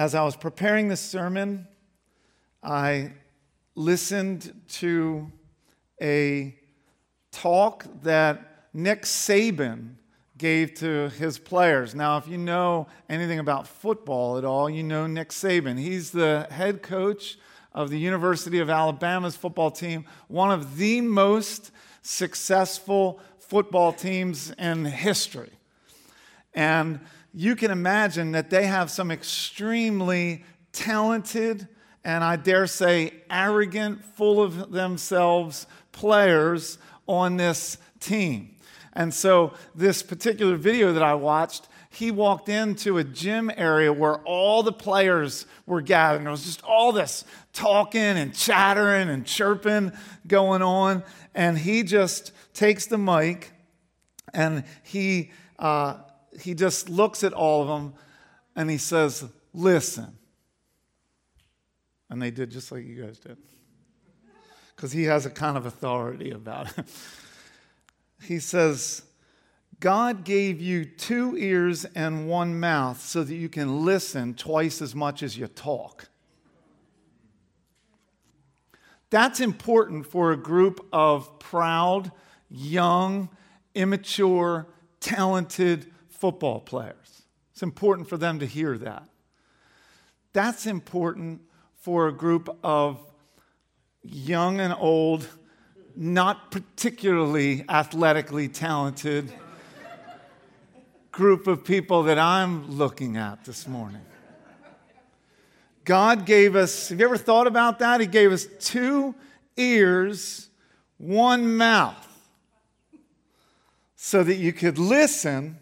as I was preparing this sermon, I listened to a talk that Nick Saban gave to his players. Now, if you know anything about football at all, you know Nick Saban. He's the head coach of the University of Alabama's football team, one of the most successful football teams in history. And you can imagine that they have some extremely talented and I dare say arrogant, full of themselves players on this team. And so, this particular video that I watched, he walked into a gym area where all the players were gathered. It was just all this talking and chattering and chirping going on. And he just takes the mic and he, uh, he just looks at all of them and he says, Listen. And they did just like you guys did. Because he has a kind of authority about it. he says, God gave you two ears and one mouth so that you can listen twice as much as you talk. That's important for a group of proud, young, immature, talented football players. It's important for them to hear that. That's important for a group of young and old, not particularly athletically talented group of people that I'm looking at this morning. God gave us, have you ever thought about that? He gave us two ears, one mouth, so that you could listen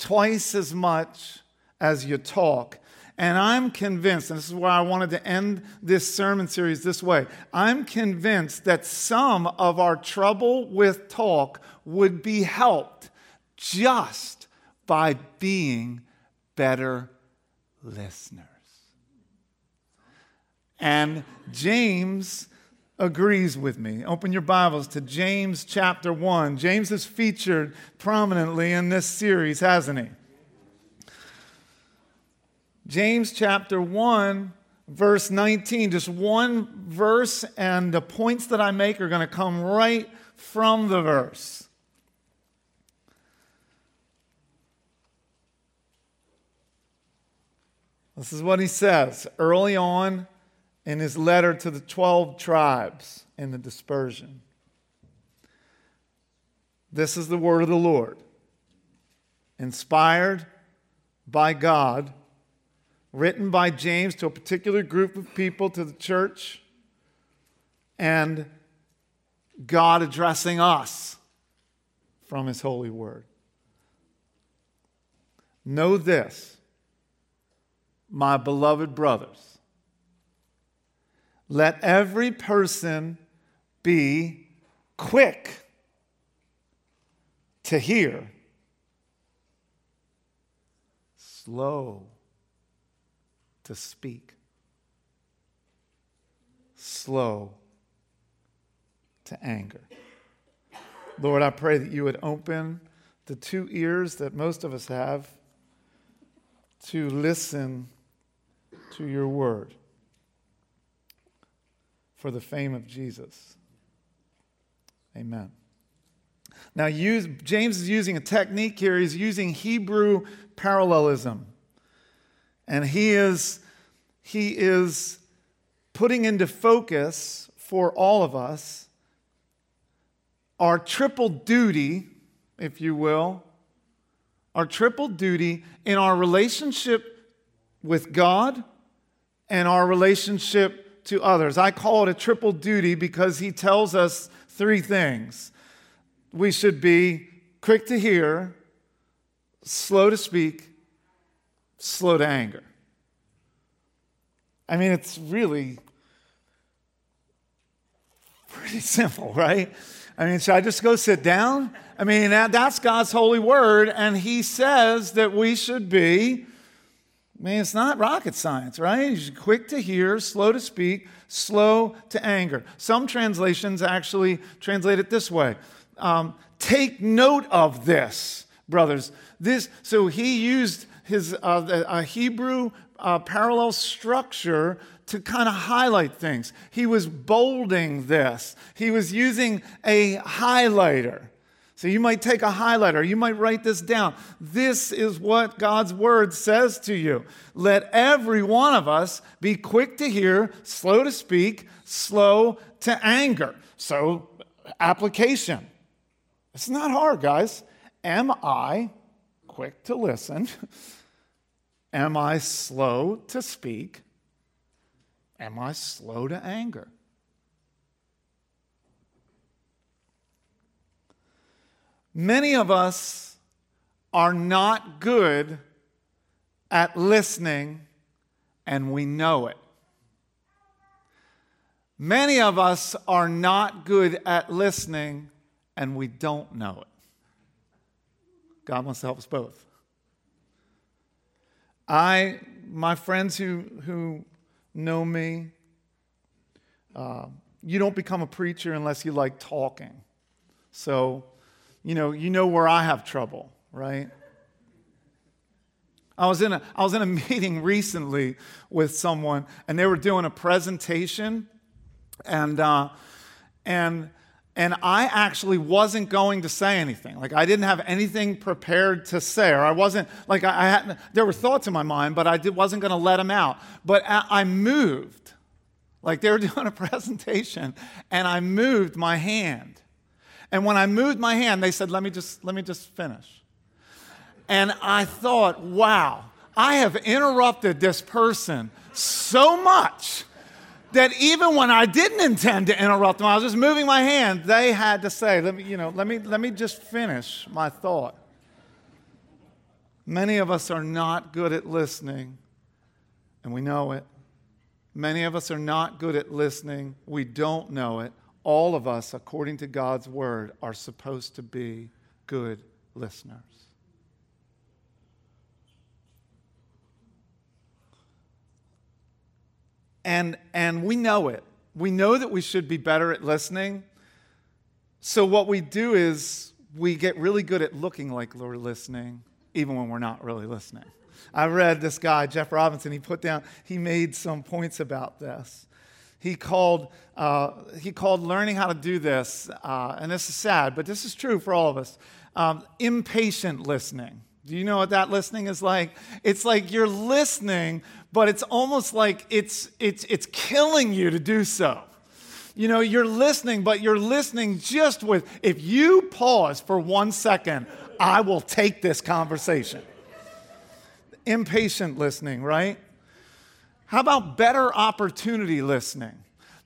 twice as much as you talk. And I'm convinced, and this is why I wanted to end this sermon series this way I'm convinced that some of our trouble with talk would be helped just by being better listeners. And James agrees with me. Open your Bibles to James chapter 1. James is featured prominently in this series, hasn't he? James chapter 1, verse 19. Just one verse, and the points that I make are going to come right from the verse. This is what he says early on in his letter to the 12 tribes in the dispersion. This is the word of the Lord, inspired by God, written by James to a particular group of people, to the church, and God addressing us from his holy word. Know this, my beloved brothers let every person be quick to hear, slow to speak, slow to anger. Lord, I pray that you would open the two ears that most of us have to listen to your word for the fame of Jesus. Amen. Now, use, James is using a technique here. He's using Hebrew parallelism. And he is, he is putting into focus for all of us our triple duty, if you will, our triple duty in our relationship with God and our relationship to others. I call it a triple duty because he tells us three things. We should be quick to hear, slow to speak, slow to anger. I mean, it's really pretty simple, right? I mean, should I just go sit down? I mean, that, that's God's holy word, and He says that we should be I mean, it's not rocket science, right? He's quick to hear, slow to speak, slow to anger. Some translations actually translate it this way um, Take note of this, brothers. This, so he used his uh, a Hebrew uh, parallel structure to kind of highlight things. He was bolding this, he was using a highlighter. So you might take a highlighter, you might write this down. This is what God's word says to you. Let every one of us be quick to hear, slow to speak, slow to anger. So, application. It's not hard, guys. Am I quick to listen? Am I slow to speak? Am I slow to anger? Many of us are not good at listening, and we know it. Many of us are not good at listening, and we don't know it. God wants to help us both. I, my friends who, who know me, uh, you don't become a preacher unless you like talking. So, you know, you know where I have trouble, right? I was in a, I was in a meeting recently with someone, and they were doing a presentation, and, uh, and, and I actually wasn't going to say anything. Like, I didn't have anything prepared to say, or I wasn't, like, I, I had, there were thoughts in my mind, but I did, wasn't going to let them out. But I, I moved. Like, they were doing a presentation, and I moved my hand. And when I moved my hand, they said, let me just, let me just finish. And I thought, wow, I have interrupted this person so much that even when I didn't intend to interrupt them, I was just moving my hand, they had to say, let me, you know, let me, let me just finish my thought. Many of us are not good at listening, and we know it. Many of us are not good at listening, we don't know it all of us, according to God's word, are supposed to be good listeners. And, and we know it. We know that we should be better at listening. So, what we do is we get really good at looking like we're listening, even when we're not really listening. I read this guy, Jeff Robinson, he put down, he made some points about this he called, uh, he called learning how to do this, uh, and this is sad, but this is true for all of us um, impatient listening. Do you know what that listening is like? It's like you're listening, but it's almost like it's, it's, it's killing you to do so. You know, you're listening, but you're listening just with, if you pause for one second, I will take this conversation. Impatient listening, right? How about better opportunity listening?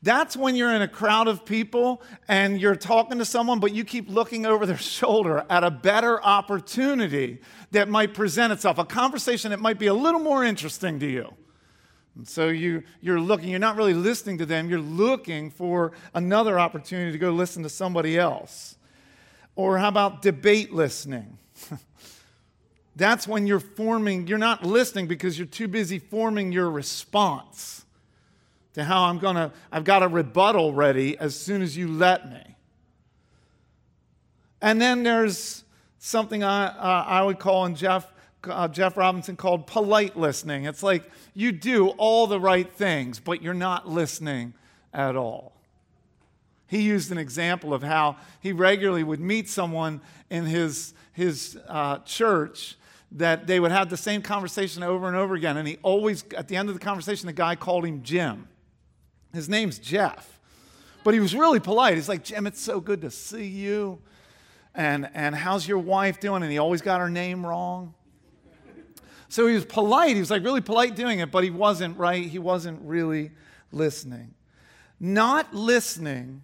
That's when you're in a crowd of people and you're talking to someone, but you keep looking over their shoulder at a better opportunity that might present itself, a conversation that might be a little more interesting to you. And so you, you're looking, you're not really listening to them, you're looking for another opportunity to go listen to somebody else. Or how about debate listening? That's when you're forming, you're not listening because you're too busy forming your response to how I'm going to, I've got a rebuttal ready as soon as you let me. And then there's something I, uh, I would call, and Jeff, uh, Jeff Robinson called polite listening. It's like you do all the right things, but you're not listening at all. He used an example of how he regularly would meet someone in his, his uh, church that they would have the same conversation over and over again. And he always, at the end of the conversation, the guy called him Jim. His name's Jeff. But he was really polite. He's like, Jim, it's so good to see you. And, and how's your wife doing? And he always got her name wrong. So he was polite. He was like really polite doing it, but he wasn't right. He wasn't really listening. Not listening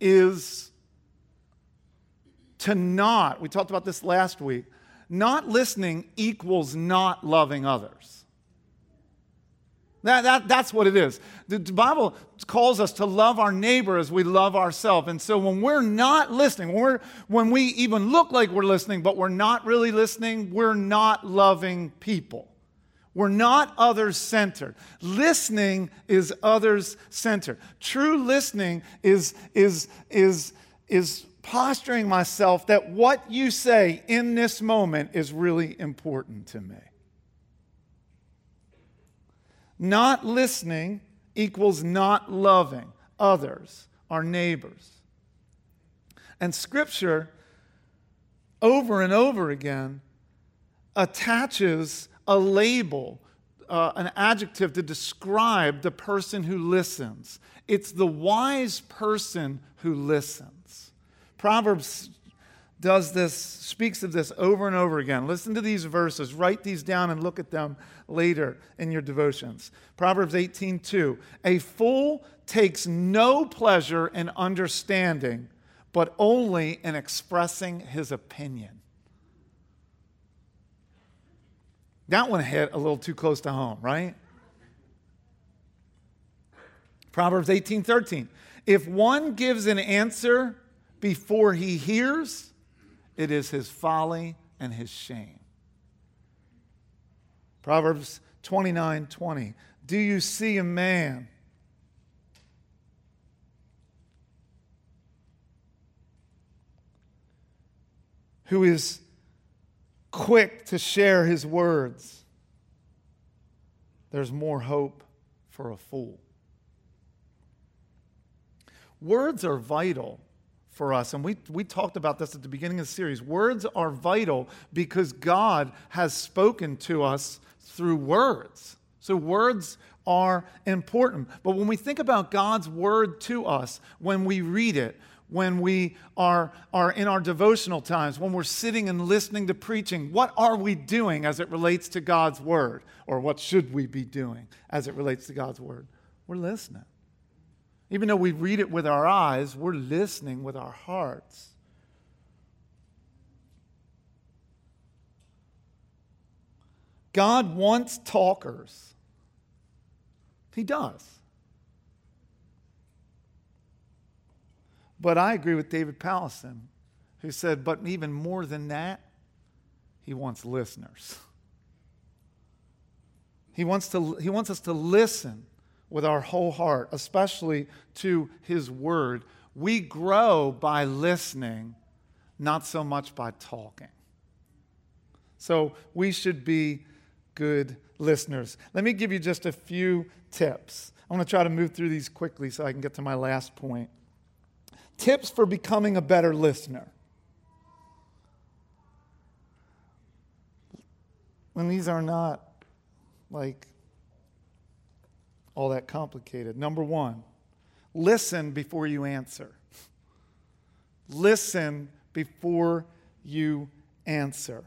is to not, we talked about this last week, not listening equals not loving others. That, that, that's what it is. The, Bible calls us to love our neighbor as we love ourselves. And so when we're not listening, when, we're, when we even look like we're listening, but we're not really listening, we're not loving people. We're not others centered. Listening is others centered. True listening is, is, is, is posturing myself that what you say in this moment is really important to me. Not listening equals not loving others, our neighbors. And Scripture, over and over again, attaches a label, uh, an adjective to describe the person who listens. It's the wise person who listens. Proverbs does this, speaks of this over and over again. Listen to these verses, write these down, and look at them later in your devotions. Proverbs 18:2. A fool takes no pleasure in understanding, but only in expressing his opinion. That one hit a little too close to home, right? Proverbs 18:13. If one gives an answer before he hears, it is his folly and his shame. Proverbs 29 20. Do you see a man? Who is quick to share his words? There's more hope for a fool. Words are vital for us. And we, we talked about this at the beginning of the series. Words are vital because God has spoken to us through words. So, words are important. But when we think about God's word to us, when we read it, when we are, are in our devotional times, when we're sitting and listening to preaching, what are we doing as it relates to God's word? Or what should we be doing as it relates to God's word? We're listening. Even though we read it with our eyes, we're listening with our hearts. God wants talkers. He does. But I agree with David Powlison, who said, but even more than that, he wants listeners. He wants, to, he wants us to listen with our whole heart, especially to His Word. We grow by listening, not so much by talking. So we should be good listeners. Let me give you just a few tips. I'm going to try to move through these quickly so I can get to my last point. Tips for becoming a better listener. And these are not like all that complicated. Number one, listen before you answer. Listen before you answer.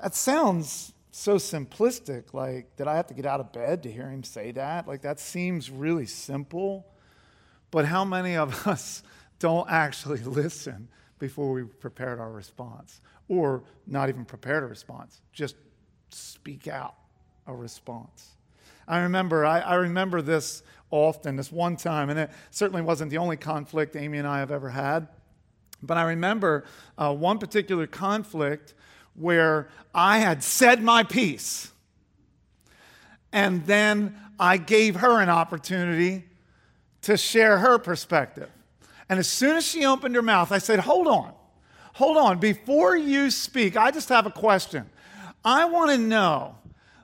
That sounds so simplistic. Like, did I have to get out of bed to hear him say that? Like, that seems really simple. But how many of us don't actually listen before we prepared our response? Or not even prepared a response, just speak out a response. I remember, I, I, remember this often, this one time, and it certainly wasn't the only conflict Amy and I have ever had. But I remember uh, one particular conflict where I had said my piece, and then I gave her an opportunity to share her perspective. And as soon as she opened her mouth, I said, Hold on, hold on. Before you speak, I just have a question. I want to know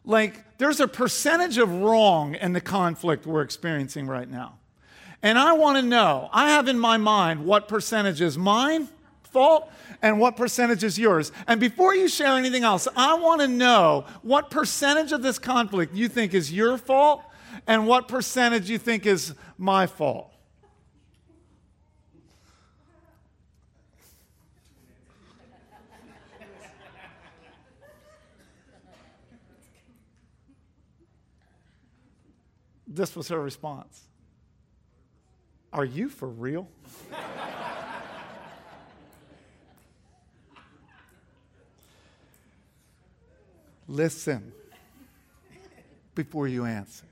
like there's a percentage of wrong in the conflict we're experiencing right now. And I want to know, I have in my mind what percentage is mine fault and what percentage is yours. And before you share anything else, I want to know what percentage of this conflict you think is your fault and what percentage you think is my fault. This was her response Are you for real? Listen before you answer.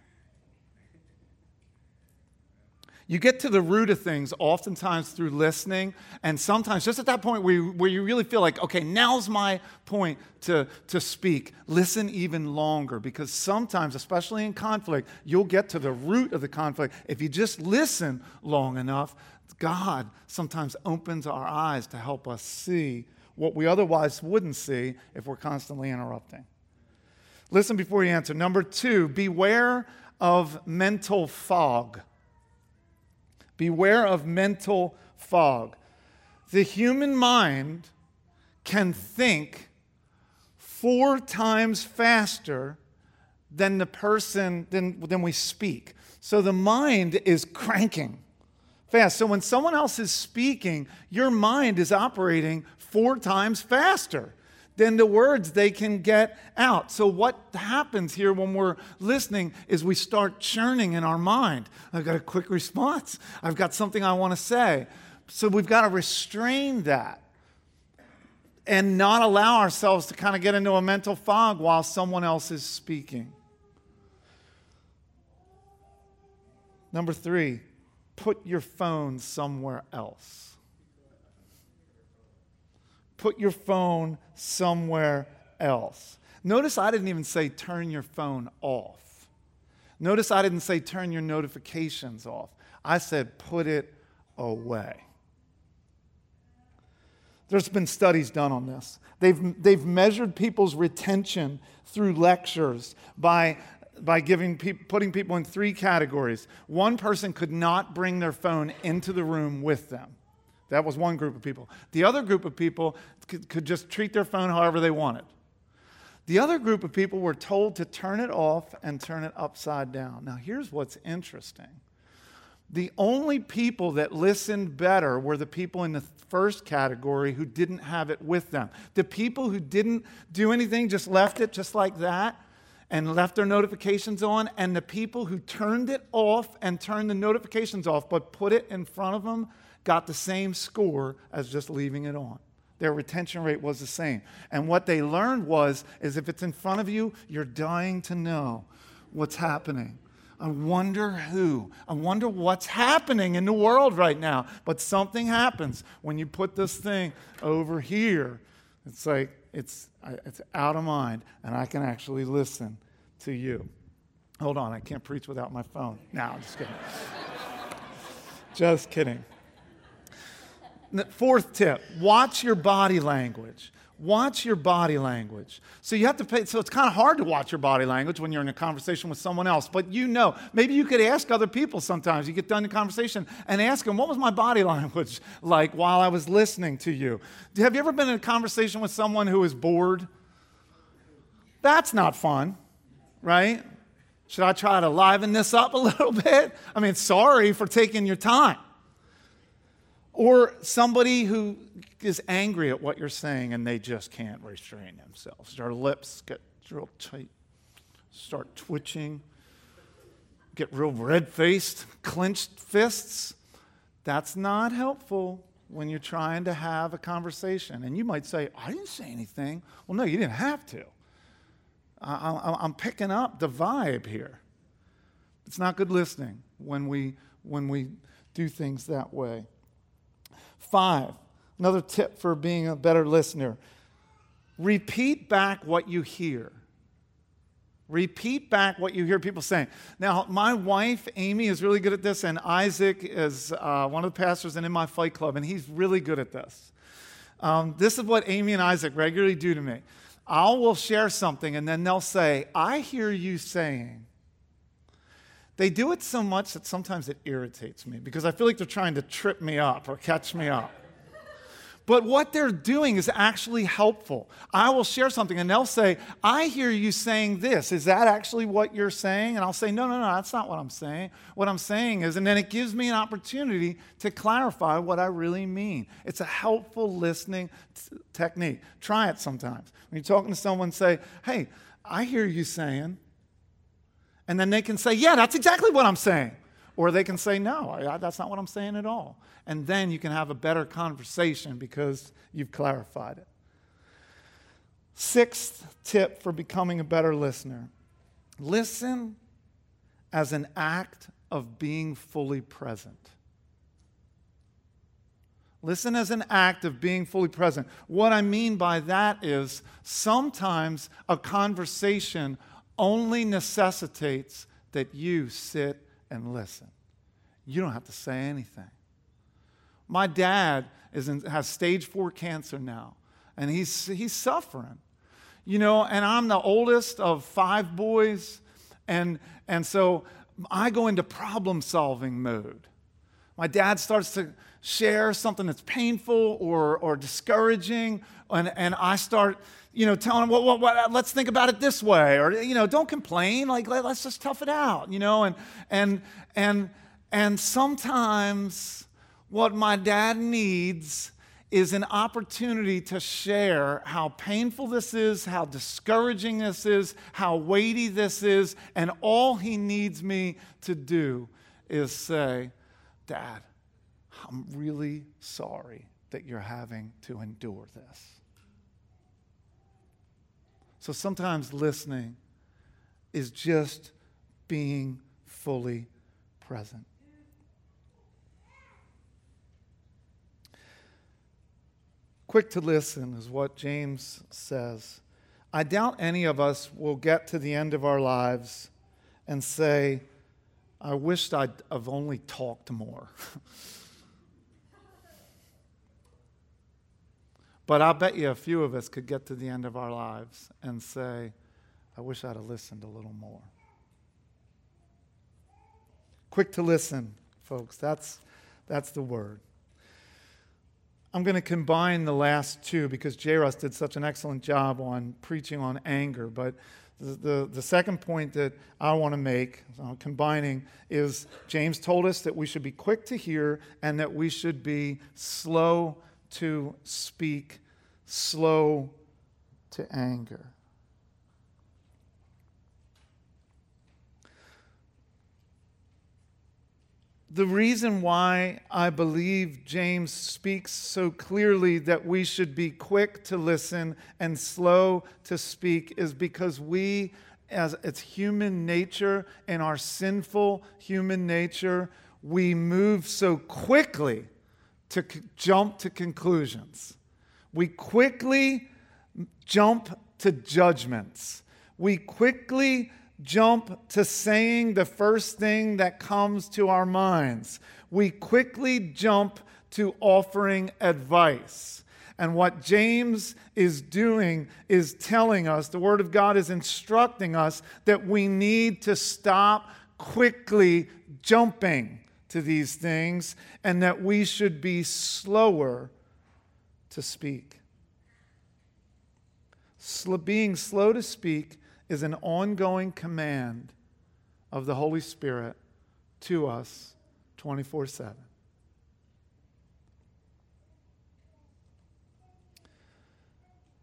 You get to the root of things oftentimes through listening, and sometimes just at that point where you, where you really feel like, okay, now's my point to, to speak. Listen even longer because sometimes, especially in conflict, you'll get to the root of the conflict. If you just listen long enough, God sometimes opens our eyes to help us see what we otherwise wouldn't see if we're constantly interrupting. Listen before you answer. Number two, beware of mental fog. Beware of mental fog. The human mind can think four times faster than the person than, than we speak. So the mind is cranking fast. So when someone else is speaking, your mind is operating four times faster than the words they can get out. So, what happens here when we're listening is we start churning in our mind. I've got a quick response, I've got something I want to say. So, we've got to restrain that and not allow ourselves to kind of get into a mental fog while someone else is speaking. Number three, put your phone somewhere else put your phone somewhere else. Notice I didn't even say turn your phone off. Notice I didn't say turn your notifications off. I said put it away. There's been studies done on this. They've, they've measured people's retention through lectures by, by giving pe- putting people in three categories. One person could not bring their phone into the room with them. That was one group of people. The other group of people could, could just treat their phone however they wanted. The other group of people were told to turn it off and turn it upside down. Now, here's what's interesting the only people that listened better were the people in the first category who didn't have it with them. The people who didn't do anything, just left it just like that and left their notifications on, and the people who turned it off and turned the notifications off but put it in front of them got the same score as just leaving it on. Their retention rate was the same. And what they learned was is if it's in front of you, you're dying to know what's happening. I wonder who. I wonder what's happening in the world right now. But something happens when you put this thing over here. It's like it's, it's out of mind, and I can actually listen to you. Hold on, I can't preach without my phone. No, I'm just kidding. just kidding. Fourth tip watch your body language. Watch your body language. So you have to pay, so it's kind of hard to watch your body language when you're in a conversation with someone else, but you know, maybe you could ask other people sometimes. You get done the conversation and ask them, what was my body language like while I was listening to you? Have you ever been in a conversation with someone who is bored? That's not fun, right? Should I try to liven this up a little bit? I mean, sorry for taking your time. Or somebody who is angry at what you're saying and they just can't restrain themselves. Their lips get real tight, start twitching, get real red faced, clenched fists. That's not helpful when you're trying to have a conversation. And you might say, I didn't say anything. Well, no, you didn't have to. I, am picking up the vibe here. It's not good listening when we, when we do things that way. Five, another tip for being a better listener repeat back what you hear. Repeat back what you hear people saying. Now, my wife, Amy, is really good at this, and Isaac is uh, one of the pastors and in my fight club, and he's really good at this. Um, this is what Amy and Isaac regularly do to me. I will share something, and then they'll say, I hear you saying. They do it so much that sometimes it irritates me because I feel like they're trying to trip me up or catch me up. But what they're doing is actually helpful. I will share something and they'll say, I hear you saying this. Is that actually what you're saying? And I'll say, No, no, no, that's not what I'm saying. What I'm saying is, and then it gives me an opportunity to clarify what I really mean. It's a helpful listening t- technique. Try it sometimes. When you're talking to someone, say, Hey, I hear you saying, and then they can say, Yeah, that's exactly what I'm saying. Or they can say, No, that's not what I'm saying at all. And then you can have a better conversation because you've clarified it. Sixth tip for becoming a better listener listen as an act of being fully present. Listen as an act of being fully present. What I mean by that is sometimes a conversation only necessitates that you sit and listen. You don't have to say anything. My dad is in, has stage four cancer now, and he's, he's suffering. You know, and I'm the oldest of five boys, and, and so I go into problem solving mode. My dad starts to share something that's painful or, or discouraging, and, and I start, you know, telling him, well, well, well, let's think about it this way, or, you know, don't complain, like, let, let's just tough it out, you know, and, and, and, and sometimes what my dad needs is an opportunity to share how painful this is, how discouraging this is, how weighty this is, and all he needs me to do is say, Dad, I'm really sorry that you're having to endure this. So sometimes listening is just being fully present. Quick to listen is what James says. I doubt any of us will get to the end of our lives and say, I wished I'd have only talked more. but I'll bet you a few of us could get to the end of our lives and say, I wish I'd have listened a little more. Quick to listen, folks. That's, that's the word. I'm going to combine the last two because Jairus did such an excellent job on preaching on anger. But the, the, the second point that I want to make, uh, combining, is James told us that we should be quick to hear and that we should be slow to speak, slow to anger. the reason why I believe James speaks so clearly that we should be quick to listen and slow to speak is because we, as it's human nature and our sinful human nature, we move so quickly to c- jump to conclusions. We quickly jump to judgments. We quickly jump to saying the first thing that comes to our minds. We quickly jump to offering advice. And what James is doing is telling us, the Word of God is instructing us that we need to stop quickly jumping to these things and that we should be slower to speak. being slow to speak is an ongoing command of the Holy Spirit to us 24 7.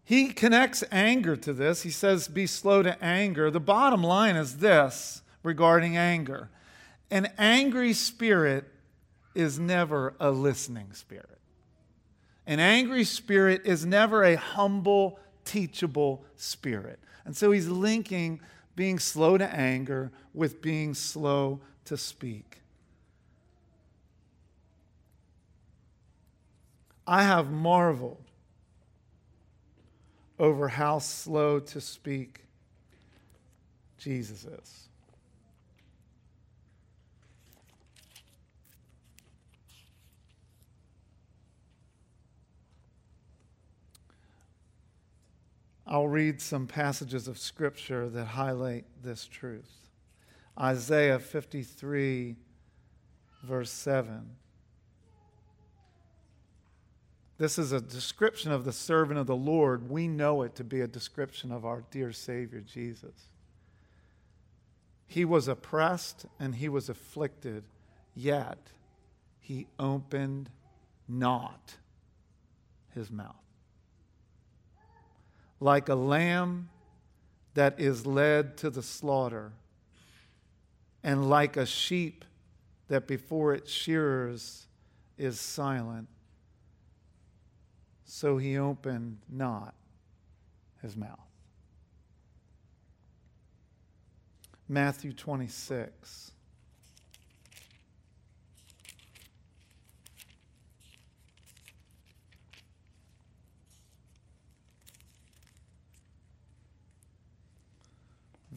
He connects anger to this. He says, Be slow to anger. The bottom line is this regarding anger an angry spirit is never a listening spirit. An angry spirit is never a humble, teachable spirit. And so he's linking being slow to anger with being slow to speak. I have marveled over how slow to speak Jesus is. I'll read some passages of Scripture that highlight this truth. Isaiah 53, verse 7. This is a description of the servant of the Lord. We know it to be a description of our dear Savior, Jesus. He was oppressed and he was afflicted, yet he opened not his mouth like a lamb that is led to the slaughter, and like a sheep that before its shearers is silent, so he opened not his mouth. Matthew 26.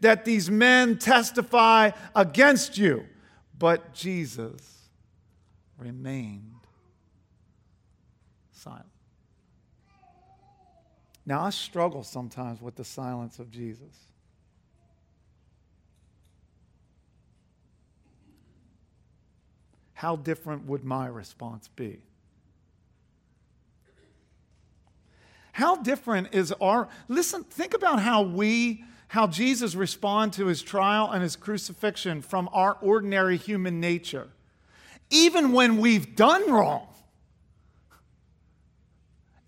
that these men testify against you. But Jesus remained silent. Now, I struggle sometimes with the silence of Jesus. How different would my response be? How different is our. Listen, think about how we how Jesus responded to his trial and his crucifixion from our ordinary human nature. Even when we've done wrong,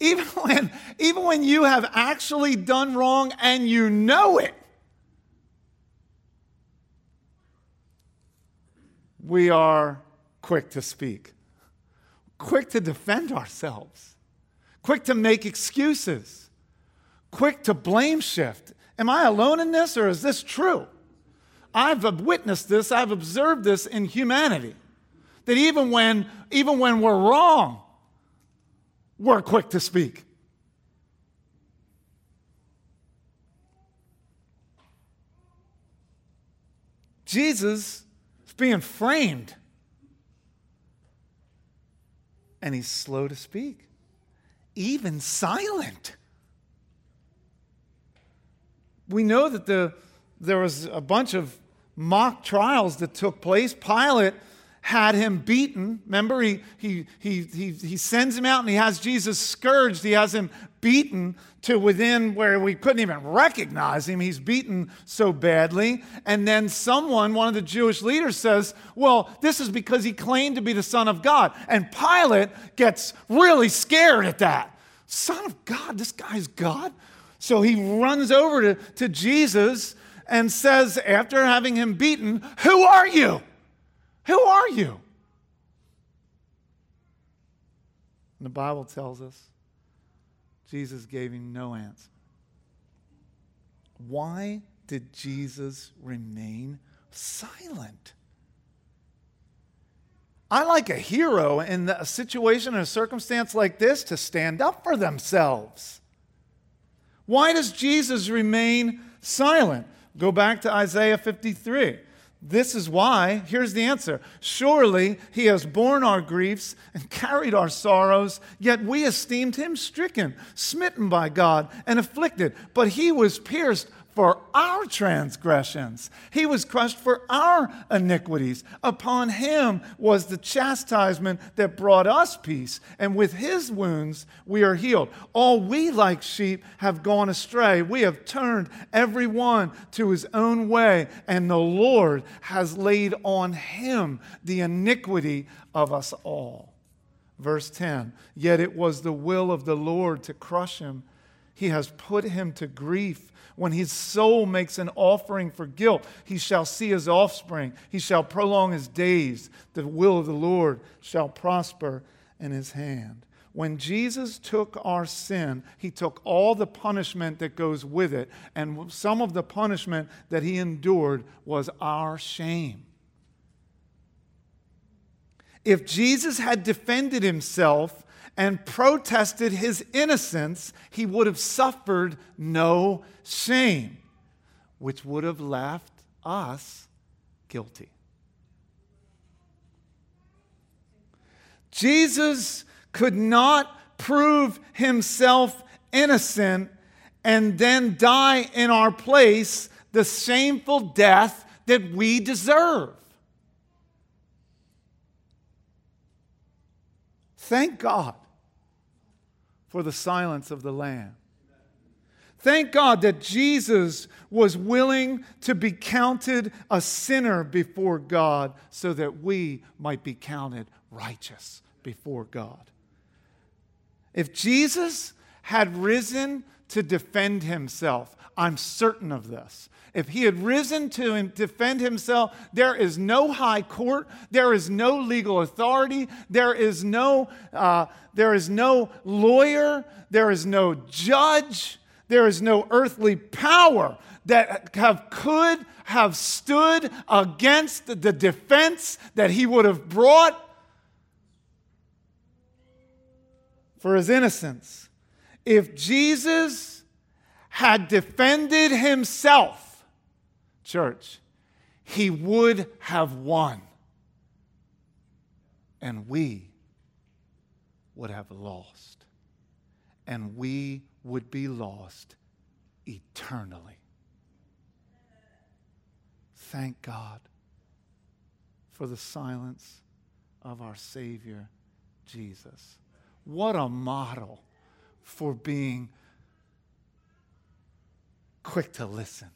even when, even when you have actually done wrong and you know it, we are quick to speak, quick to defend ourselves, quick to make excuses, quick to blame shift Am I alone in this or is this true? I've witnessed this, I've observed this in humanity. That even when, even when we're wrong, we're quick to speak. Jesus is being framed, and he's slow to speak, even silent we know that the, there was a bunch of mock trials that took place. Pilate had him beaten. Remember, he, he, he, he, he sends him out and he has Jesus scourged. He has him beaten to within where we couldn't even recognize him. He's beaten so badly. And then someone, one of the Jewish leaders, says, Well, this is because he claimed to be the Son of God. And Pilate gets really scared at that. Son of God, this guy's God? So he runs over to, to Jesus and says, after having him beaten, Who are you? Who are you? And the Bible tells us Jesus gave him no answer. Why did Jesus remain silent? I like a hero in a situation or a circumstance like this to stand up for themselves. Why does Jesus remain silent? Go back to Isaiah 53. This is why, here's the answer. Surely he has borne our griefs and carried our sorrows, yet we esteemed him stricken, smitten by God, and afflicted. But he was pierced our transgressions. He was crushed for our iniquities. Upon him was the chastisement that brought us peace, and with his wounds we are healed. All we, like sheep, have gone astray. We have turned every one to his own way, and the Lord has laid on him the iniquity of us all. Verse 10 Yet it was the will of the Lord to crush him. He has put him to grief. When his soul makes an offering for guilt, he shall see his offspring. He shall prolong his days. The will of the Lord shall prosper in his hand. When Jesus took our sin, he took all the punishment that goes with it, and some of the punishment that he endured was our shame. If Jesus had defended himself and protested his innocence, he would have suffered no shame, which would have left us guilty. Jesus could not prove himself innocent and then die in our place the shameful death that we deserve. Thank God for the silence of the Lamb. Thank God that Jesus was willing to be counted a sinner before God so that we might be counted righteous before God. If Jesus had risen to defend himself, I'm certain of this. If he had risen to defend himself, there is no high court, there is no legal authority, there is no, uh, there is no lawyer, there is no judge, there is no earthly power that have, could have stood against the defense that he would have brought for his innocence. If Jesus had defended himself, church, he would have won. And we would have lost. And we would be lost eternally. Thank God for the silence of our Savior, Jesus. What a model for being quick to listen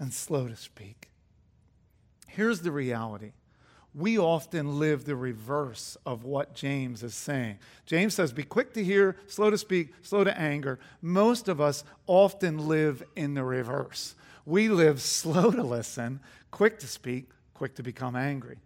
and slow to speak. Here's the reality. We often live the reverse of what James is saying. James says, Be quick to hear, slow to speak, slow to anger. Most of us often live in the reverse. We live slow to listen, quick to speak, quick to become angry.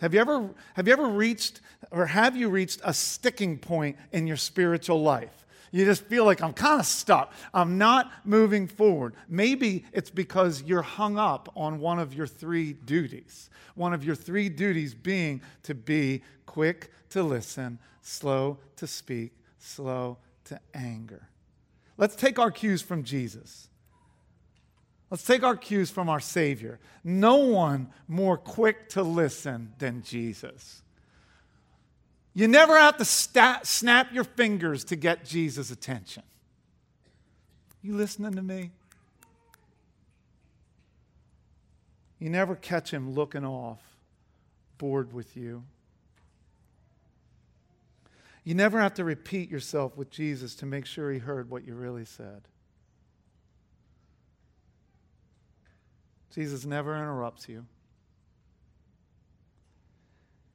Have you ever, have you ever reached, or have you reached a sticking point in your spiritual life? You just feel like I'm kind of stuck. I'm not moving forward. Maybe it's because you're hung up on one of your three duties. One of your three duties being to be quick to listen, slow to speak, slow to anger. Let's take our cues from Jesus. Let's take our cues from our Savior. No one more quick to listen than Jesus. You never have to snap your fingers to get Jesus' attention. You listening to me? You never catch him looking off, bored with you. You never have to repeat yourself with Jesus to make sure he heard what you really said. Jesus never interrupts you.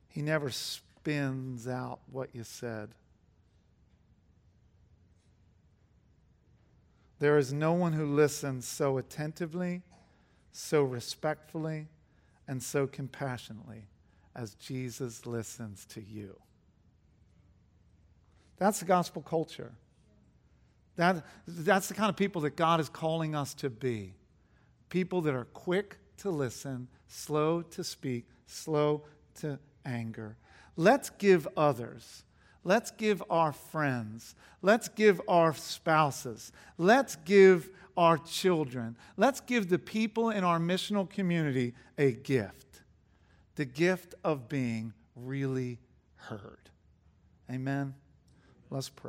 He never spins out what you said. There is no one who listens so attentively, so respectfully, and so compassionately as Jesus listens to you. That's the gospel culture. That, that's the kind of people that God is calling us to be people that are quick to listen, slow to speak, slow to anger. Let's give others. Let's give our friends. Let's give our spouses. Let's give our children. Let's give the people in our missional community a gift the gift of being really heard. Amen. Let's pray.